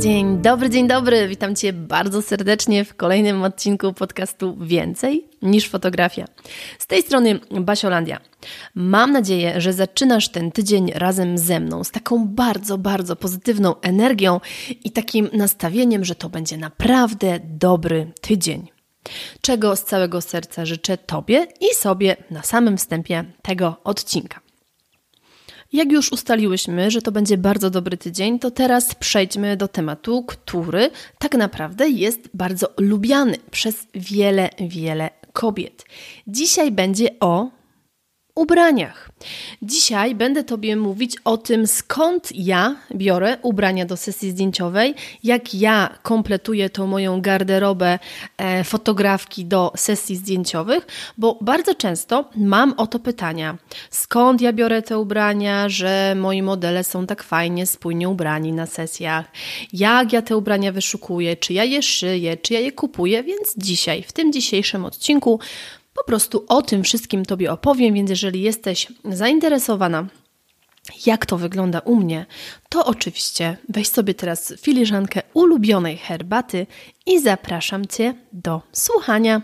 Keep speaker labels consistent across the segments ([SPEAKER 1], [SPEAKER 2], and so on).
[SPEAKER 1] Dzień dobry, dzień dobry. Witam Cię bardzo serdecznie w kolejnym odcinku podcastu Więcej niż fotografia. Z tej strony Basiolandia. Mam nadzieję, że zaczynasz ten tydzień razem ze mną z taką bardzo, bardzo pozytywną energią i takim nastawieniem, że to będzie naprawdę dobry tydzień. Czego z całego serca życzę Tobie i sobie na samym wstępie tego odcinka. Jak już ustaliłyśmy, że to będzie bardzo dobry tydzień, to teraz przejdźmy do tematu, który tak naprawdę jest bardzo lubiany przez wiele, wiele kobiet. Dzisiaj będzie o ubraniach. Dzisiaj będę Tobie mówić o tym, skąd ja biorę ubrania do sesji zdjęciowej, jak ja kompletuję tą moją garderobę e, fotografki do sesji zdjęciowych, bo bardzo często mam o to pytania. Skąd ja biorę te ubrania, że moi modele są tak fajnie, spójnie ubrani na sesjach? Jak ja te ubrania wyszukuję? Czy ja je szyję? Czy ja je kupuję? Więc dzisiaj, w tym dzisiejszym odcinku po prostu o tym wszystkim Tobie opowiem, więc jeżeli jesteś zainteresowana, jak to wygląda u mnie, to oczywiście weź sobie teraz filiżankę ulubionej herbaty i zapraszam Cię do słuchania.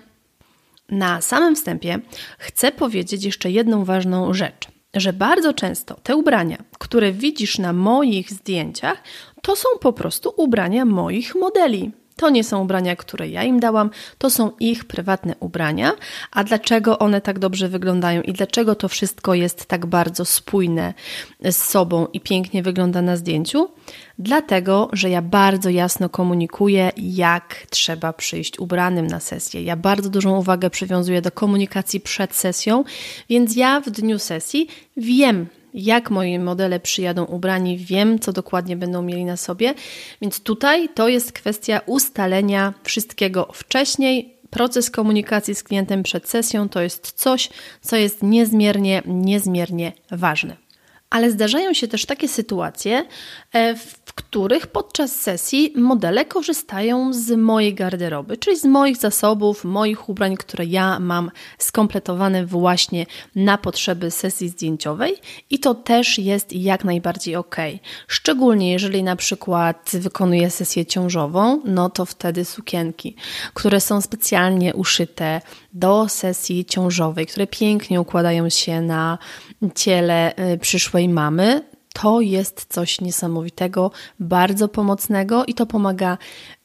[SPEAKER 1] Na samym wstępie chcę powiedzieć jeszcze jedną ważną rzecz, że bardzo często te ubrania, które widzisz na moich zdjęciach, to są po prostu ubrania moich modeli. To nie są ubrania, które ja im dałam, to są ich prywatne ubrania. A dlaczego one tak dobrze wyglądają i dlaczego to wszystko jest tak bardzo spójne z sobą i pięknie wygląda na zdjęciu? Dlatego, że ja bardzo jasno komunikuję, jak trzeba przyjść ubranym na sesję. Ja bardzo dużą uwagę przywiązuję do komunikacji przed sesją, więc ja w dniu sesji wiem, jak moi modele przyjadą ubrani, wiem, co dokładnie będą mieli na sobie. Więc tutaj to jest kwestia ustalenia wszystkiego wcześniej. Proces komunikacji z klientem przed sesją to jest coś, co jest niezmiernie, niezmiernie ważne. Ale zdarzają się też takie sytuacje, e, w których podczas sesji modele korzystają z mojej garderoby, czyli z moich zasobów, moich ubrań, które ja mam skompletowane właśnie na potrzeby sesji zdjęciowej i to też jest jak najbardziej ok. Szczególnie jeżeli na przykład wykonuję sesję ciążową, no to wtedy sukienki, które są specjalnie uszyte do sesji ciążowej, które pięknie układają się na ciele y, mamy, to jest coś niesamowitego, bardzo pomocnego i to pomaga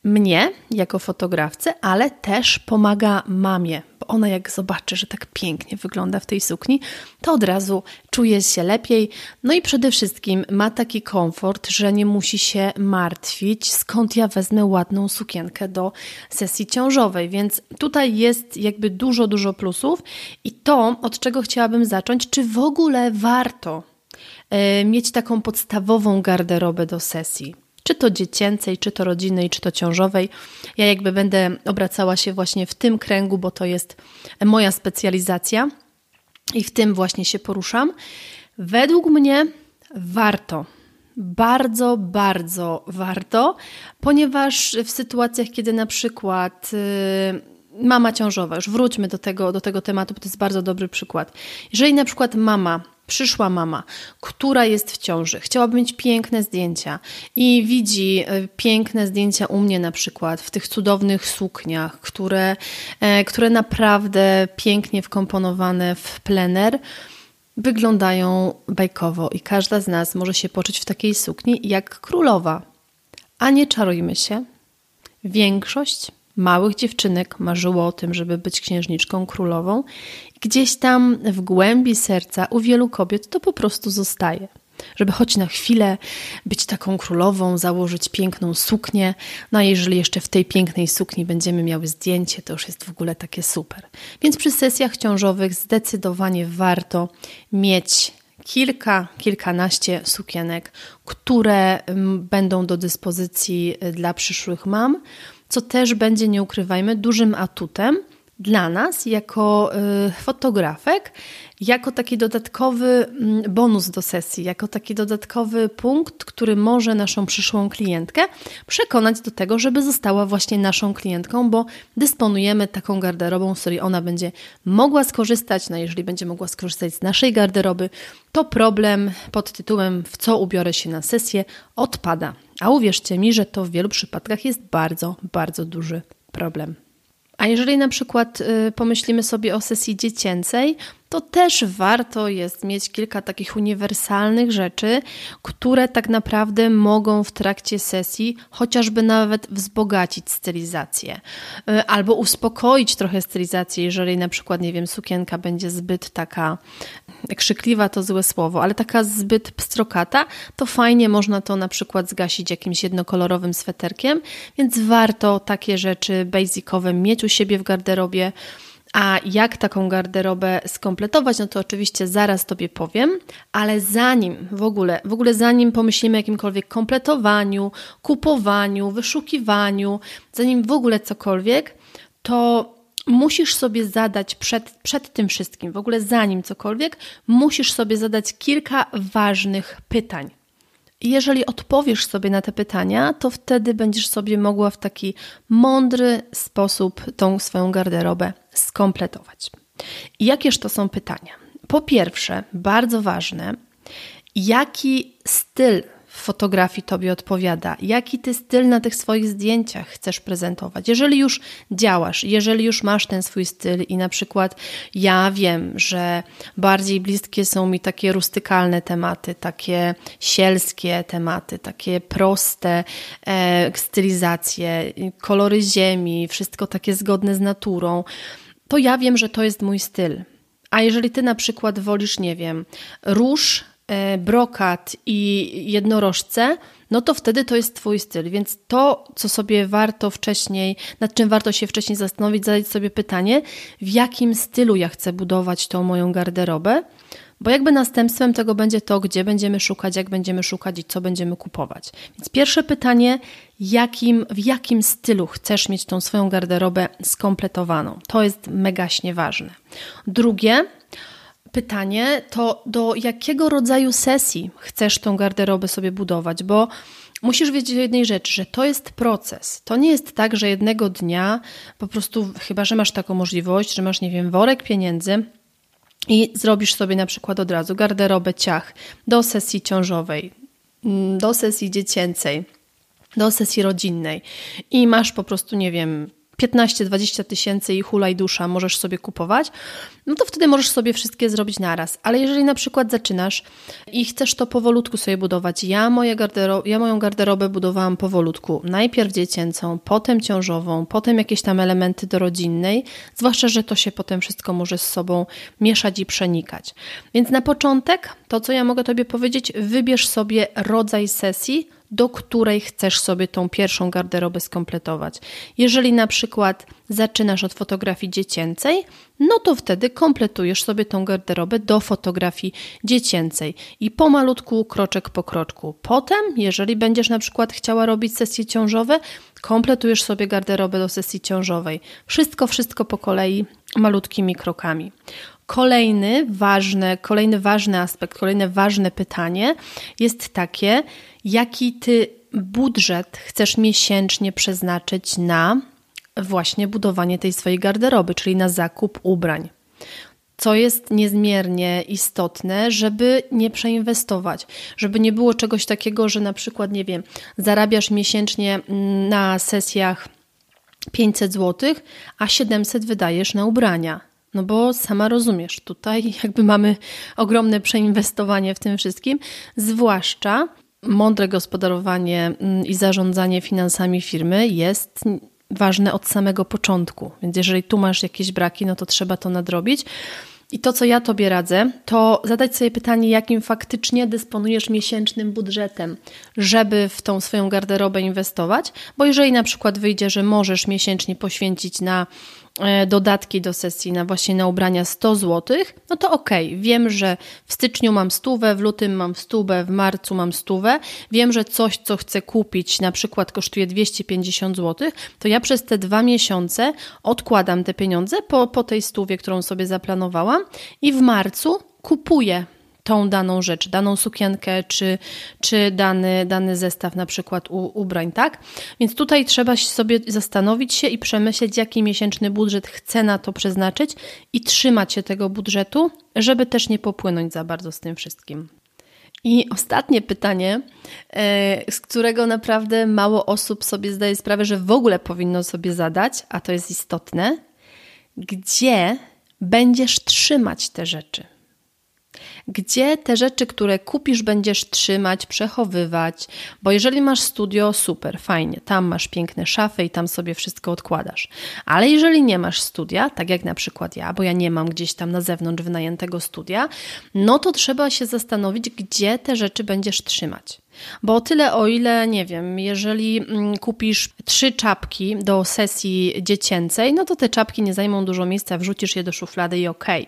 [SPEAKER 1] mnie jako fotografce, ale też pomaga mamie, bo ona jak zobaczy, że tak pięknie wygląda w tej sukni, to od razu czuje się lepiej. No i przede wszystkim ma taki komfort, że nie musi się martwić, skąd ja wezmę ładną sukienkę do sesji ciążowej. Więc tutaj jest jakby dużo, dużo plusów i to, od czego chciałabym zacząć, czy w ogóle warto mieć taką podstawową garderobę do sesji. Czy to dziecięcej, czy to rodzinnej, czy to ciążowej. Ja jakby będę obracała się właśnie w tym kręgu, bo to jest moja specjalizacja i w tym właśnie się poruszam. Według mnie warto bardzo, bardzo warto, ponieważ w sytuacjach, kiedy na przykład y, mama ciążowa, już wróćmy do tego, do tego tematu, bo to jest bardzo dobry przykład. Jeżeli na przykład mama przyszła mama, która jest w ciąży, chciałaby mieć piękne zdjęcia i widzi e, piękne zdjęcia u mnie na przykład w tych cudownych sukniach, które, e, które naprawdę pięknie wkomponowane w plener wyglądają bajkowo i każda z nas może się poczuć w takiej sukni jak królowa. A nie czarujmy się. Większość małych dziewczynek marzyło o tym, żeby być księżniczką królową. Gdzieś tam w głębi serca u wielu kobiet to po prostu zostaje żeby choć na chwilę być taką królową, założyć piękną suknię. No a jeżeli jeszcze w tej pięknej sukni będziemy miały zdjęcie, to już jest w ogóle takie super. Więc przy sesjach ciążowych zdecydowanie warto mieć kilka, kilkanaście sukienek, które mm, będą do dyspozycji y, dla przyszłych mam, co też będzie, nie ukrywajmy, dużym atutem dla nas jako y, fotografek, jako taki dodatkowy mm, bonus do sesji, jako taki dodatkowy punkt, który może naszą przyszłą klientkę przekonać do tego, żeby została właśnie naszą klientką, bo dysponujemy taką garderobą, z której ona będzie mogła skorzystać. No jeżeli będzie mogła skorzystać z naszej garderoby, to problem pod tytułem w co ubiorę się na sesję odpada. A uwierzcie mi, że to w wielu przypadkach jest bardzo, bardzo duży problem. A jeżeli na przykład y, pomyślimy sobie o sesji dziecięcej, to też warto jest mieć kilka takich uniwersalnych rzeczy, które tak naprawdę mogą w trakcie sesji chociażby nawet wzbogacić stylizację y, albo uspokoić trochę stylizację, jeżeli na przykład, nie wiem, sukienka będzie zbyt taka krzykliwa to złe słowo, ale taka zbyt pstrokata, to fajnie można to na przykład zgasić jakimś jednokolorowym sweterkiem, więc warto takie rzeczy basicowe mieć u siebie w garderobie. A jak taką garderobę skompletować, no to oczywiście zaraz Tobie powiem, ale zanim w ogóle, w ogóle zanim pomyślimy o jakimkolwiek kompletowaniu, kupowaniu, wyszukiwaniu, zanim w ogóle cokolwiek, to musisz sobie zadać przed, przed tym wszystkim, w ogóle zanim cokolwiek, musisz sobie zadać kilka ważnych pytań. Jeżeli odpowiesz sobie na te pytania, to wtedy będziesz sobie mogła w taki mądry sposób tą swoją garderobę skompletować. Jakież to są pytania? Po pierwsze, bardzo ważne, jaki styl fotografii Tobie odpowiada, jaki Ty styl na tych swoich zdjęciach chcesz prezentować. Jeżeli już działasz, jeżeli już masz ten swój styl i na przykład ja wiem, że bardziej bliskie są mi takie rustykalne tematy, takie sielskie tematy, takie proste e, stylizacje, kolory ziemi, wszystko takie zgodne z naturą, to ja wiem, że to jest mój styl. A jeżeli ty na przykład wolisz, nie wiem, róż brokat i jednorożce, no to wtedy to jest Twój styl. Więc to, co sobie warto wcześniej, nad czym warto się wcześniej zastanowić, zadać sobie pytanie, w jakim stylu ja chcę budować tą moją garderobę, bo jakby następstwem tego będzie to, gdzie będziemy szukać, jak będziemy szukać i co będziemy kupować. Więc pierwsze pytanie, jakim, w jakim stylu chcesz mieć tą swoją garderobę skompletowaną? To jest megaśnie ważne. Drugie, pytanie to do jakiego rodzaju sesji chcesz tą garderobę sobie budować, bo musisz wiedzieć o jednej rzeczy, że to jest proces. To nie jest tak, że jednego dnia po prostu, chyba że masz taką możliwość, że masz, nie wiem, worek pieniędzy i zrobisz sobie na przykład od razu garderobę ciach do sesji ciążowej, mm, do sesji dziecięcej, do sesji rodzinnej i masz po prostu, nie wiem, 15-20 tysięcy i hulaj dusza możesz sobie kupować, no to wtedy możesz sobie wszystkie zrobić naraz. Ale jeżeli na przykład zaczynasz i chcesz to powolutku sobie budować, ja, moje gardero ja moją garderobę budowałam powolutku. Najpierw dziecięcą, potem ciążową, potem jakieś tam elementy do rodzinnej, zwłaszcza, że to się potem wszystko może z sobą mieszać i przenikać. Więc na początek to, co ja mogę Tobie powiedzieć, wybierz sobie rodzaj sesji, do której chcesz sobie tą pierwszą garderobę skompletować. Jeżeli na przykład zaczynasz od fotografii dziecięcej, no to wtedy kompletujesz sobie tą garderobę do fotografii dziecięcej i pomalutku, kroczek po kroczku. Potem, jeżeli będziesz na przykład chciała robić sesje ciążowe, kompletujesz sobie garderobę do sesji ciążowej. Wszystko, wszystko po kolei, malutkimi krokami. Kolejny ważny, kolejny ważny aspekt, kolejne ważne pytanie jest takie, jaki ty budżet chcesz miesięcznie przeznaczyć na właśnie budowanie tej swojej garderoby, czyli na zakup ubrań. Co jest niezmiernie istotne, żeby nie przeinwestować, żeby nie było czegoś takiego, że na przykład, nie wiem, zarabiasz miesięcznie na sesjach 500 zł, a 700 wydajesz na ubrania. No bo sama rozumiesz, tutaj jakby mamy ogromne przeinwestowanie w tym wszystkim, zwłaszcza mądre gospodarowanie mm, i zarządzanie finansami firmy jest ważne od samego początku. Więc jeżeli tu masz jakieś braki, no to trzeba to nadrobić. I to, co ja Tobie radzę, to zadać sobie pytanie, jakim faktycznie dysponujesz miesięcznym budżetem, żeby w tą swoją garderobę inwestować, bo jeżeli na przykład wyjdzie, że możesz miesięcznie poświęcić na dodatki do sesji na właśnie na ubrania 100 zł, no to ok, wiem, że w styczniu mam stówę, w lutym mam stówę, w marcu mam stówę, wiem, że coś, co chcę kupić, na przykład kosztuje 250 zł, to ja przez te dwa miesiące odkładam te pieniądze po, po tej stówie, którą sobie zaplanowałam i w marcu kupuję tą daną rzecz, daną sukienkę czy, czy dany, dany zestaw na przykład u, ubrań, tak? Więc tutaj trzeba sobie zastanowić się i przemyśleć, jaki miesięczny budżet chcę na to przeznaczyć i trzymać się tego budżetu, żeby też nie popłynąć za bardzo z tym wszystkim. I ostatnie pytanie, e, z którego naprawdę mało osób sobie zdaje sprawę, że w ogóle powinno sobie zadać, a to jest istotne. Gdzie będziesz trzymać te rzeczy? Gdzie te rzeczy, które kupisz, będziesz trzymać, przechowywać, bo jeżeli masz studio, super, fajnie, tam masz piękne szafy i tam sobie wszystko odkładasz. Ale jeżeli nie masz studia, tak jak na przykład ja, bo ja nie mam gdzieś tam na zewnątrz wynajętego studia, no to trzeba się zastanowić, gdzie te rzeczy będziesz trzymać. Bo tyle, o ile, nie wiem, jeżeli mm, kupisz trzy czapki do sesji dziecięcej, no to te czapki nie zajmą dużo miejsca, wrzucisz je do szuflady i okej.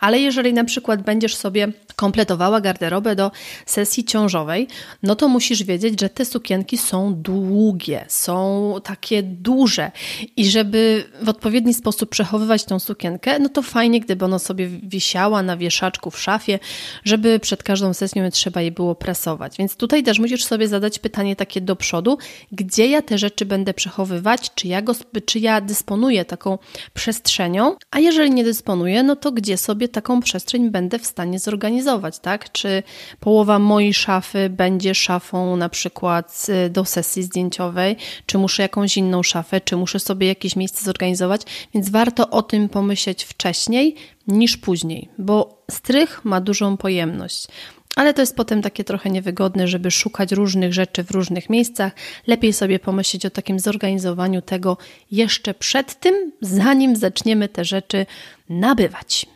[SPEAKER 1] Ale jeżeli na przykład będziesz sobie kompletowała garderobę do sesji ciążowej, no to musisz wiedzieć, że te sukienki są długie, są takie duże i żeby w odpowiedni sposób przechowywać tą sukienkę, no to fajnie, gdyby ona sobie wisiała na wieszaczku w szafie, żeby przed każdą sesją trzeba jej było presować. Więc tutaj też musisz sobie zadać pytanie takie do przodu, gdzie ja te rzeczy będę przechowywać, czy ja, go, czy ja dysponuję taką przestrzenią, a jeżeli nie dysponuję, no to gdzie sobie taką przestrzeń będę w stanie zorganizować, tak? Czy połowa mojej szafy będzie szafą na przykład do sesji zdjęciowej, czy muszę jakąś inną szafę, czy muszę sobie jakieś miejsce zorganizować, więc warto o tym pomyśleć wcześniej niż później, bo strych ma dużą pojemność. Ale to jest potem takie trochę niewygodne, żeby szukać różnych rzeczy w różnych miejscach. Lepiej sobie pomyśleć o takim zorganizowaniu tego jeszcze przed tym, zanim zaczniemy te rzeczy nabywać.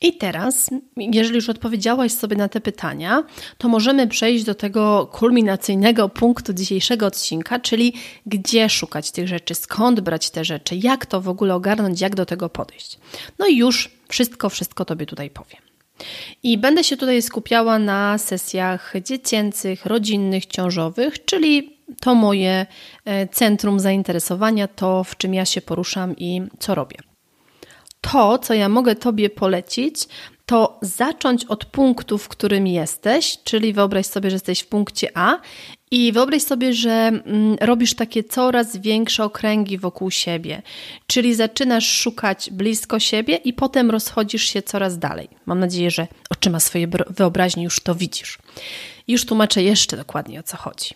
[SPEAKER 1] I teraz, jeżeli już odpowiedziałaś sobie na te pytania, to możemy przejść do tego kulminacyjnego punktu dzisiejszego odcinka, czyli gdzie szukać tych rzeczy, skąd brać te rzeczy, jak to w ogóle ogarnąć, jak do tego podejść. No i już wszystko, wszystko Tobie tutaj powiem. I będę się tutaj skupiała na sesjach dziecięcych, rodzinnych, ciążowych, czyli to moje e, centrum zainteresowania, to w czym ja się poruszam i co robię. To, co ja mogę Tobie polecić, to zacząć od punktu, w którym jesteś, czyli wyobraź sobie, że jesteś w punkcie A i wyobraź sobie, że mm, robisz takie coraz większe okręgi wokół siebie, czyli zaczynasz szukać blisko siebie i potem rozchodzisz się coraz dalej. Mam nadzieję, że oczyma swojej wyobraźni już to widzisz. Już tłumaczę jeszcze dokładnie o co chodzi.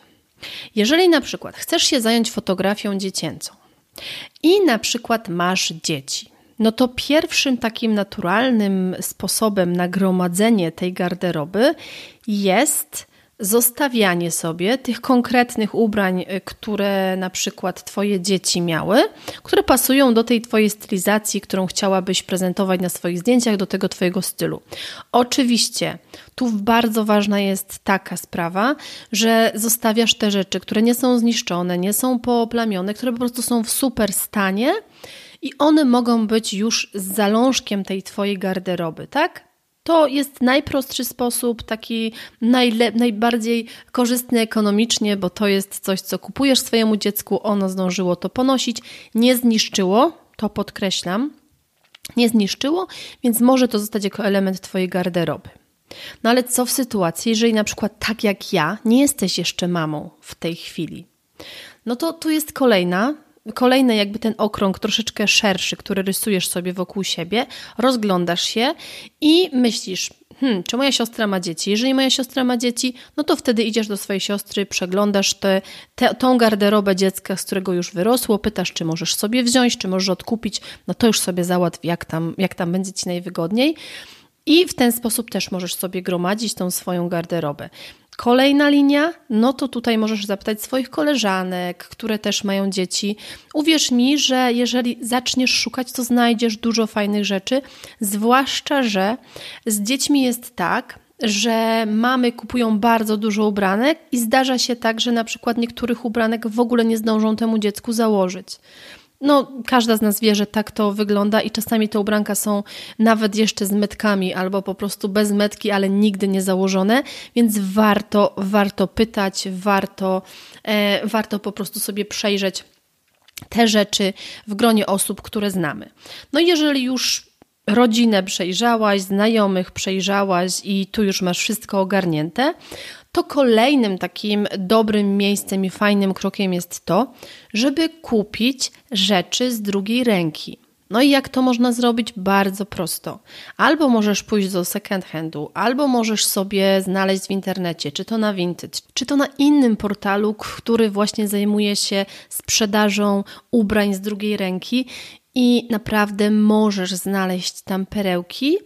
[SPEAKER 1] Jeżeli na przykład chcesz się zająć fotografią dziecięcą i na przykład masz dzieci, no to pierwszym takim naturalnym sposobem na gromadzenie tej garderoby jest zostawianie sobie tych konkretnych ubrań, y, które na przykład Twoje dzieci miały, które pasują do tej Twojej stylizacji, którą chciałabyś prezentować na swoich zdjęciach, do tego Twojego stylu. Oczywiście, tu bardzo ważna jest taka sprawa, że zostawiasz te rzeczy, które nie są zniszczone, nie są pooplamione, które po prostu są w super stanie i one mogą być już z zalążkiem tej Twojej garderoby, tak? To jest najprostszy sposób, taki najle- najbardziej korzystny ekonomicznie, bo to jest coś, co kupujesz swojemu dziecku, ono zdążyło to ponosić, nie zniszczyło, to podkreślam, nie zniszczyło, więc może to zostać jako element Twojej garderoby. No ale co w sytuacji, jeżeli na przykład tak jak ja nie jesteś jeszcze mamą w tej chwili? No to tu jest kolejna kolejny jakby ten okrąg troszeczkę szerszy, który rysujesz sobie wokół siebie, rozglądasz się i myślisz, hmm, czy moja siostra ma dzieci? Jeżeli moja siostra ma dzieci, no to wtedy idziesz do swojej siostry, przeglądasz te, te, tą garderobę dziecka, z którego już wyrosło, pytasz, czy możesz sobie wziąć, czy możesz odkupić, no to już sobie załatw, jak tam, jak tam będzie Ci najwygodniej. I w ten sposób też możesz sobie gromadzić tą swoją garderobę. Kolejna linia, no to tutaj możesz zapytać swoich koleżanek, które też mają dzieci. Uwierz mi, że jeżeli zaczniesz szukać, to znajdziesz dużo fajnych rzeczy, zwłaszcza, że z dziećmi jest tak, że mamy kupują bardzo dużo ubranek i zdarza się tak, że na przykład niektórych ubranek w ogóle nie zdążą temu dziecku założyć. No, każda z nas wie, że tak to wygląda i czasami te ubranka są nawet jeszcze z metkami albo po prostu bez metki, ale nigdy nie założone, więc warto, warto pytać, warto, e, warto po prostu sobie przejrzeć te rzeczy w gronie osób, które znamy. No jeżeli już rodzinę przejrzałaś, znajomych przejrzałaś i tu już masz wszystko ogarnięte, to kolejnym takim dobrym miejscem i fajnym krokiem jest to, żeby kupić rzeczy z drugiej ręki. No i jak to można zrobić? Bardzo prosto. Albo możesz pójść do second handu, albo możesz sobie znaleźć w internecie, czy to na Vinted, czy to na innym portalu, który właśnie zajmuje się sprzedażą ubrań z drugiej ręki i naprawdę możesz znaleźć tam perełki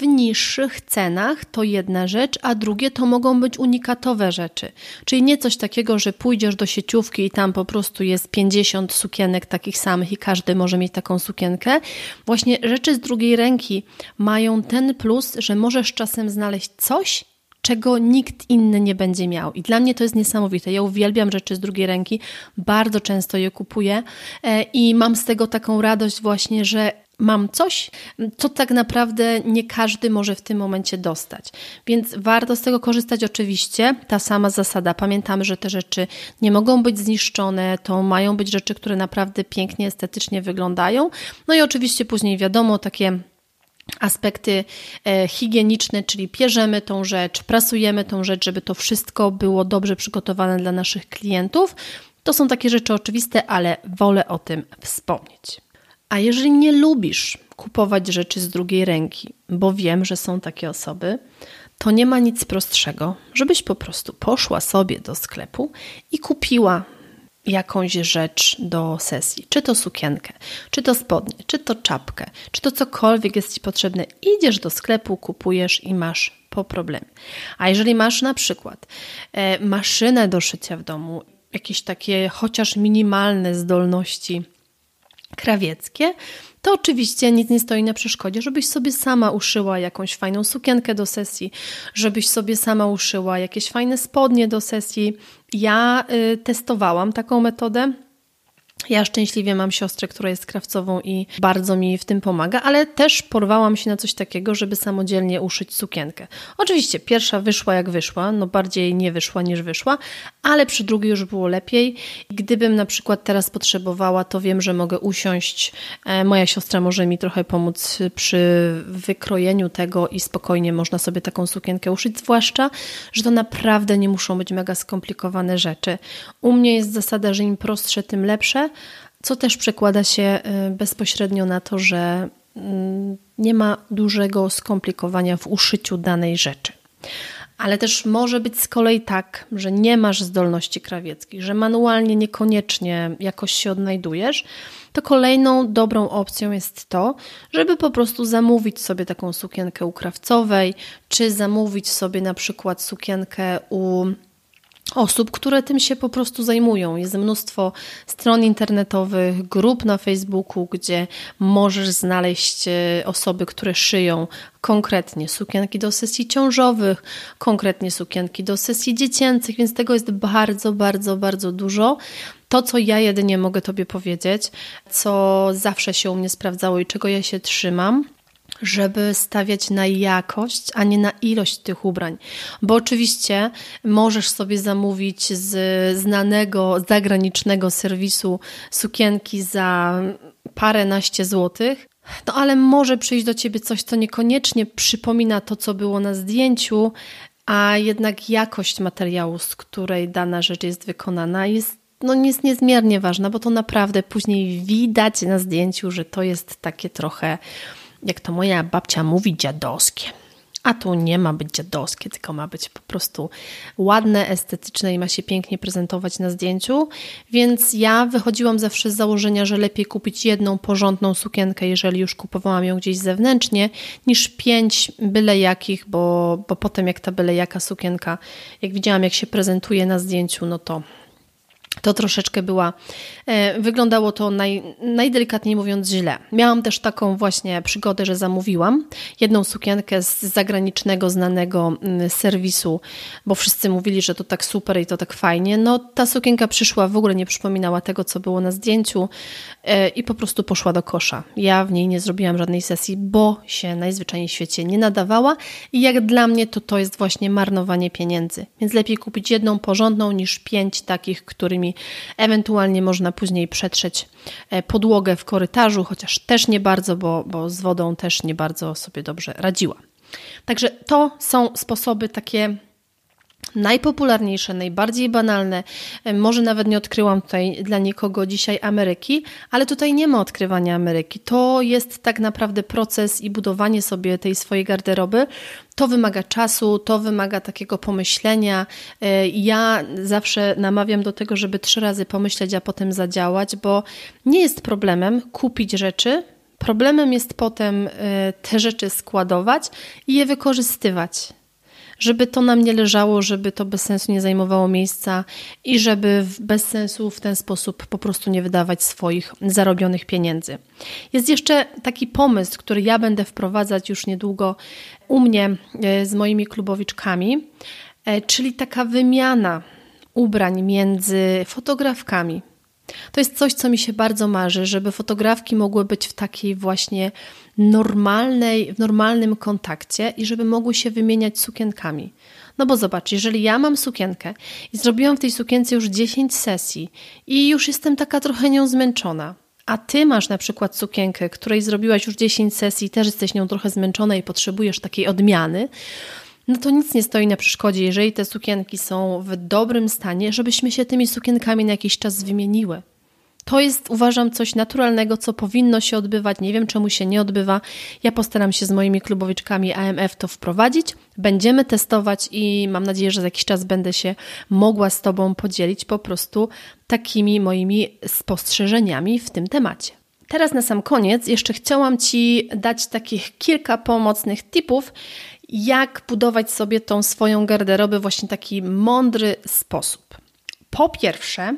[SPEAKER 1] w niższych cenach, to jedna rzecz, a drugie to mogą być unikatowe rzeczy. Czyli nie coś takiego, że pójdziesz do sieciówki i tam po prostu jest 50 sukienek takich samych i każdy może mieć taką sukienkę. Właśnie rzeczy z drugiej ręki mają ten plus, że możesz czasem znaleźć coś, czego nikt inny nie będzie miał. I dla mnie to jest niesamowite. Ja uwielbiam rzeczy z drugiej ręki, bardzo często je kupuję e, i mam z tego taką radość właśnie, że mam coś, co tak naprawdę nie każdy może w tym momencie dostać. Więc warto z tego korzystać oczywiście. Ta sama zasada. Pamiętamy, że te rzeczy nie mogą być zniszczone, to mają być rzeczy, które naprawdę pięknie, estetycznie wyglądają. No i oczywiście później wiadomo, takie aspekty e, higieniczne, czyli pierzemy tą rzecz, prasujemy tą rzecz, żeby to wszystko było dobrze przygotowane dla naszych klientów. To są takie rzeczy oczywiste, ale wolę o tym wspomnieć. A jeżeli nie lubisz kupować rzeczy z drugiej ręki, bo wiem, że są takie osoby, to nie ma nic prostszego, żebyś po prostu poszła sobie do sklepu i kupiła jakąś rzecz do sesji, czy to sukienkę, czy to spodnie, czy to czapkę, czy to cokolwiek jest Ci potrzebne. Idziesz do sklepu, kupujesz i masz po problemie. A jeżeli masz na przykład e, maszynę do szycia w domu, jakieś takie chociaż minimalne zdolności krawieckie, to oczywiście nic nie stoi na przeszkodzie, żebyś sobie sama uszyła jakąś fajną sukienkę do sesji, żebyś sobie sama uszyła jakieś fajne spodnie do sesji. Ja y, testowałam taką metodę. Ja szczęśliwie mam siostrę, która jest krawcową i bardzo mi w tym pomaga, ale też porwałam się na coś takiego, żeby samodzielnie uszyć sukienkę. Oczywiście pierwsza wyszła jak wyszła, no bardziej nie wyszła niż wyszła, ale przy drugiej już było lepiej. Gdybym na przykład teraz potrzebowała, to wiem, że mogę usiąść. E, moja siostra może mi trochę pomóc przy wykrojeniu tego i spokojnie można sobie taką sukienkę uszyć, zwłaszcza, że to naprawdę nie muszą być mega skomplikowane rzeczy. U mnie jest zasada, że im prostsze, tym lepsze, co też przekłada się y, bezpośrednio na to, że mm, nie ma dużego skomplikowania w uszyciu danej rzeczy. Ale też może być z kolei tak, że nie masz zdolności krawieckich, że manualnie niekoniecznie jakoś się odnajdujesz, to kolejną dobrą opcją jest to, żeby po prostu zamówić sobie taką sukienkę u krawcowej, czy zamówić sobie na przykład sukienkę u osób, które tym się po prostu zajmują. Jest mnóstwo stron internetowych, grup na Facebooku, gdzie możesz znaleźć e, osoby, które szyją konkretnie sukienki do sesji ciążowych, konkretnie sukienki do sesji dziecięcych, więc tego jest bardzo, bardzo, bardzo dużo. To, co ja jedynie mogę Tobie powiedzieć, co zawsze się u mnie sprawdzało i czego ja się trzymam, żeby stawiać na jakość, a nie na ilość tych ubrań. Bo oczywiście możesz sobie zamówić z znanego zagranicznego serwisu sukienki za paręnaście złotych, no ale może przyjść do ciebie coś, co niekoniecznie przypomina to, co było na zdjęciu, a jednak jakość materiału, z której dana rzecz jest wykonana, jest no, jest niezmiernie ważna, bo to naprawdę później widać na zdjęciu, że to jest takie trochę jak to moja babcia mówi, dziadowskie. A tu nie ma być dziadowskie, tylko ma być po prostu ładne, estetyczne i ma się pięknie prezentować na zdjęciu. Więc ja wychodziłam zawsze z założenia, że lepiej kupić jedną porządną sukienkę, jeżeli już kupowałam ją gdzieś zewnętrznie, niż pięć byle jakich, bo, bo potem jak ta byle jaka sukienka, jak widziałam jak się prezentuje na zdjęciu, no to to troszeczkę była, e, wyglądało to naj, najdelikatniej mówiąc źle. Miałam też taką właśnie przygodę, że zamówiłam jedną sukienkę z zagranicznego, znanego mm, serwisu, bo wszyscy mówili, że to tak super i to tak fajnie. No ta sukienka przyszła, w ogóle nie przypominała tego, co było na zdjęciu e, i po prostu poszła do kosza. Ja w niej nie zrobiłam żadnej sesji, bo się najzwyczajniej w świecie nie nadawała i jak dla mnie to to jest właśnie marnowanie pieniędzy. Więc lepiej kupić jedną porządną niż pięć takich, którymi Ewentualnie można później przetrzeć e, podłogę w korytarzu, chociaż też nie bardzo, bo, bo z wodą też nie bardzo sobie dobrze radziła. Także to są sposoby takie najpopularniejsze, najbardziej banalne. E, może nawet nie odkryłam tutaj dla nikogo dzisiaj Ameryki, ale tutaj nie ma odkrywania Ameryki. To jest tak naprawdę proces i budowanie sobie tej swojej garderoby. To wymaga czasu, to wymaga takiego pomyślenia. E, ja zawsze namawiam do tego, żeby trzy razy pomyśleć, a potem zadziałać, bo nie jest problemem kupić rzeczy. Problemem jest potem e, te rzeczy składować i je wykorzystywać żeby to nam nie leżało, żeby to bez sensu nie zajmowało miejsca i żeby bez sensu w ten sposób po prostu nie wydawać swoich zarobionych pieniędzy. Jest jeszcze taki pomysł, który ja będę wprowadzać już niedługo u mnie e, z moimi klubowiczkami, e, czyli taka wymiana ubrań między fotografkami. To jest coś, co mi się bardzo marzy, żeby fotografki mogły być w takiej właśnie normalnej, w normalnym kontakcie i żeby mogły się wymieniać sukienkami. No bo zobacz, jeżeli ja mam sukienkę i zrobiłam w tej sukience już 10 sesji i już jestem taka trochę nią zmęczona, a ty masz na przykład sukienkę, której zrobiłaś już 10 sesji i też jesteś nią trochę zmęczona i potrzebujesz takiej odmiany, no to nic nie stoi na przeszkodzie, jeżeli te sukienki są w dobrym stanie, żebyśmy się tymi sukienkami na jakiś czas wymieniły. To jest, uważam, coś naturalnego, co powinno się odbywać. Nie wiem, czemu się nie odbywa. Ja postaram się z moimi klubowiczkami AMF to wprowadzić. Będziemy testować i mam nadzieję, że za jakiś czas będę się mogła z Tobą podzielić po prostu takimi moimi spostrzeżeniami w tym temacie. Teraz na sam koniec jeszcze chciałam Ci dać takich kilka pomocnych tipów, jak budować sobie tą swoją garderobę właśnie taki mądry sposób. Po pierwsze,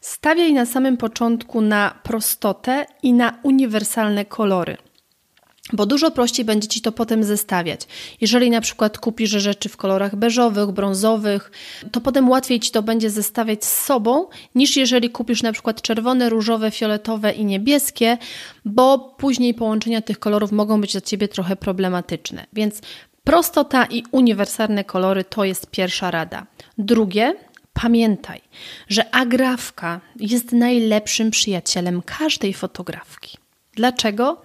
[SPEAKER 1] Stawiaj na samym początku na prostotę i na uniwersalne kolory. Bo dużo prościej będzie Ci to potem zestawiać. Jeżeli na przykład kupisz rzeczy w kolorach beżowych, brązowych, to potem łatwiej Ci to będzie zestawiać z sobą, niż jeżeli kupisz na przykład czerwone, różowe, fioletowe i niebieskie, bo później połączenia tych kolorów mogą być dla Ciebie trochę problematyczne. Więc prostota i uniwersalne kolory to jest pierwsza rada. Drugie, Pamiętaj, że agrafka jest najlepszym przyjacielem każdej fotografki. Dlaczego?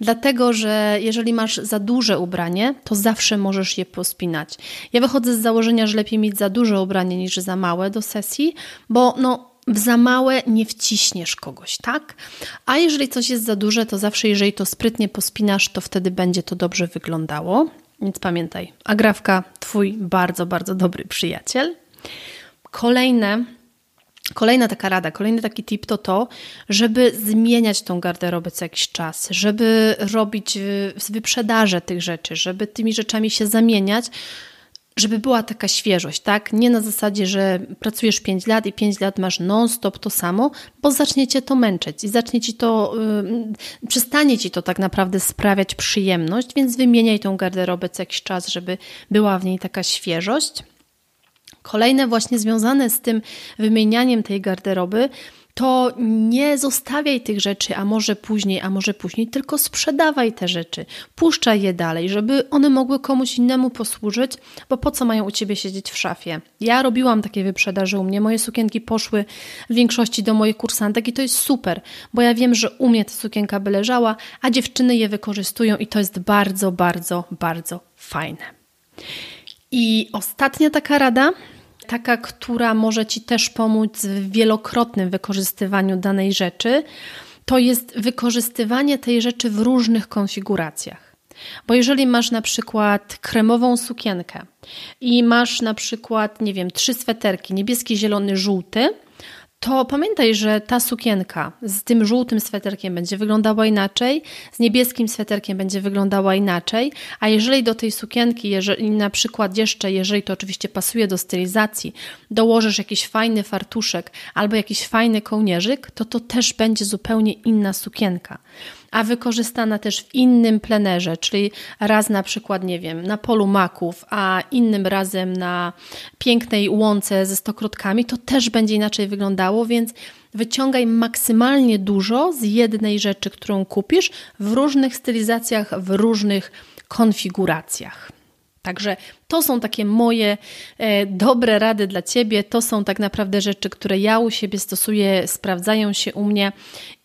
[SPEAKER 1] Dlatego, że jeżeli masz za duże ubranie, to zawsze możesz je pospinać. Ja wychodzę z założenia, że lepiej mieć za duże ubranie niż za małe do sesji, bo no, w za małe nie wciśniesz kogoś, tak? A jeżeli coś jest za duże, to zawsze, jeżeli to sprytnie pospinasz, to wtedy będzie to dobrze wyglądało. Więc pamiętaj, agrafka, twój bardzo, bardzo dobry przyjaciel. Kolejne, kolejna taka rada, kolejny taki tip to to, żeby zmieniać tą garderobę co jakiś czas, żeby robić wyprzedaże tych rzeczy, żeby tymi rzeczami się zamieniać, żeby była taka świeżość, tak? Nie na zasadzie, że pracujesz 5 lat i 5 lat masz non-stop to samo, bo zacznie cię to męczyć i zacznie ci to, yy, przestanie ci to tak naprawdę sprawiać przyjemność, więc wymieniaj tą garderobę co jakiś czas, żeby była w niej taka świeżość. Kolejne właśnie związane z tym wymienianiem tej garderoby, to nie zostawiaj tych rzeczy, a może później, a może później, tylko sprzedawaj te rzeczy, puszczaj je dalej, żeby one mogły komuś innemu posłużyć, bo po co mają u ciebie siedzieć w szafie? Ja robiłam takie wyprzedaże u mnie, moje sukienki poszły w większości do moich kursantek i to jest super, bo ja wiem, że u mnie ta sukienka by leżała, a dziewczyny je wykorzystują i to jest bardzo, bardzo, bardzo fajne. I ostatnia taka rada, taka, która może Ci też pomóc w wielokrotnym wykorzystywaniu danej rzeczy, to jest wykorzystywanie tej rzeczy w różnych konfiguracjach. Bo jeżeli masz na przykład kremową sukienkę i masz na przykład, nie wiem, trzy sweterki, niebieski, zielony, żółty, to pamiętaj, że ta sukienka z tym żółtym sweterkiem będzie wyglądała inaczej, z niebieskim sweterkiem będzie wyglądała inaczej, a jeżeli do tej sukienki, jeżeli na przykład jeszcze, jeżeli to oczywiście pasuje do stylizacji, dołożysz jakiś fajny fartuszek albo jakiś fajny kołnierzyk, to to też będzie zupełnie inna sukienka a wykorzystana też w innym plenerze, czyli raz na przykład, nie wiem, na polu maków, a innym razem na pięknej łące ze stokrotkami, to też będzie inaczej wyglądało, więc wyciągaj maksymalnie dużo z jednej rzeczy, którą kupisz w różnych stylizacjach, w różnych konfiguracjach. Także to są takie moje e, dobre rady dla Ciebie. To są tak naprawdę rzeczy, które ja u siebie stosuję, sprawdzają się u mnie.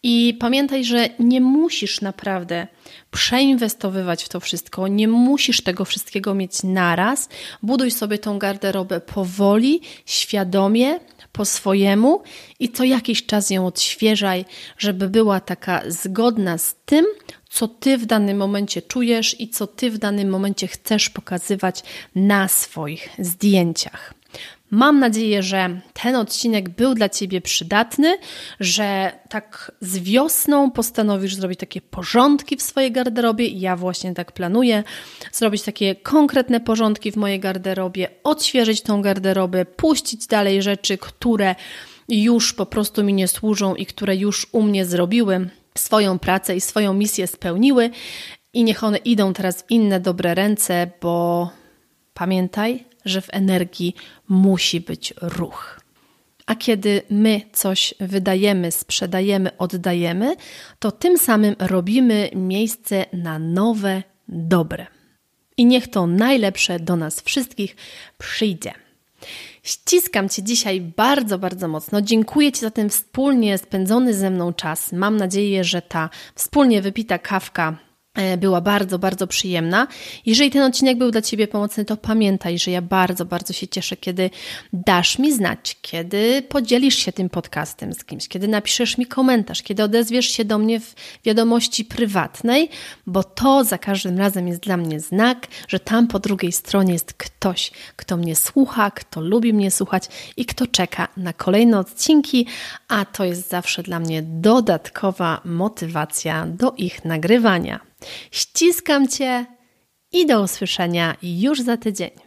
[SPEAKER 1] I pamiętaj, że nie musisz naprawdę przeinwestowywać w to wszystko, nie musisz tego wszystkiego mieć naraz. Buduj sobie tą garderobę powoli, świadomie, po swojemu i co jakiś czas ją odświeżaj, żeby była taka zgodna z tym, co ty w danym momencie czujesz i co ty w danym momencie chcesz pokazywać na swoich zdjęciach. Mam nadzieję, że ten odcinek był dla Ciebie przydatny, że tak z wiosną postanowisz zrobić takie porządki w swojej garderobie. Ja właśnie tak planuję zrobić takie konkretne porządki w mojej garderobie, odświeżyć tą garderobę, puścić dalej rzeczy, które już po prostu mi nie służą i które już u mnie zrobiły swoją pracę i swoją misję spełniły. I niech one idą teraz w inne dobre ręce, bo pamiętaj, że w energii musi być ruch. A kiedy my coś wydajemy, sprzedajemy, oddajemy, to tym samym robimy miejsce na nowe, dobre. I niech to najlepsze do nas wszystkich przyjdzie. Ściskam Cię dzisiaj bardzo, bardzo mocno. Dziękuję Ci za ten wspólnie spędzony ze mną czas. Mam nadzieję, że ta wspólnie wypita kawka była bardzo, bardzo przyjemna. Jeżeli ten odcinek był dla Ciebie pomocny, to pamiętaj, że ja bardzo, bardzo się cieszę, kiedy dasz mi znać, kiedy podzielisz się tym podcastem z kimś, kiedy napiszesz mi komentarz, kiedy odezwiesz się do mnie w wiadomości prywatnej, bo to za każdym razem jest dla mnie znak, że tam po drugiej stronie jest ktoś, kto mnie słucha, kto lubi mnie słuchać i kto czeka na kolejne odcinki, a to jest zawsze dla mnie dodatkowa motywacja do ich nagrywania. Ściskam Cię i do usłyszenia już za tydzień.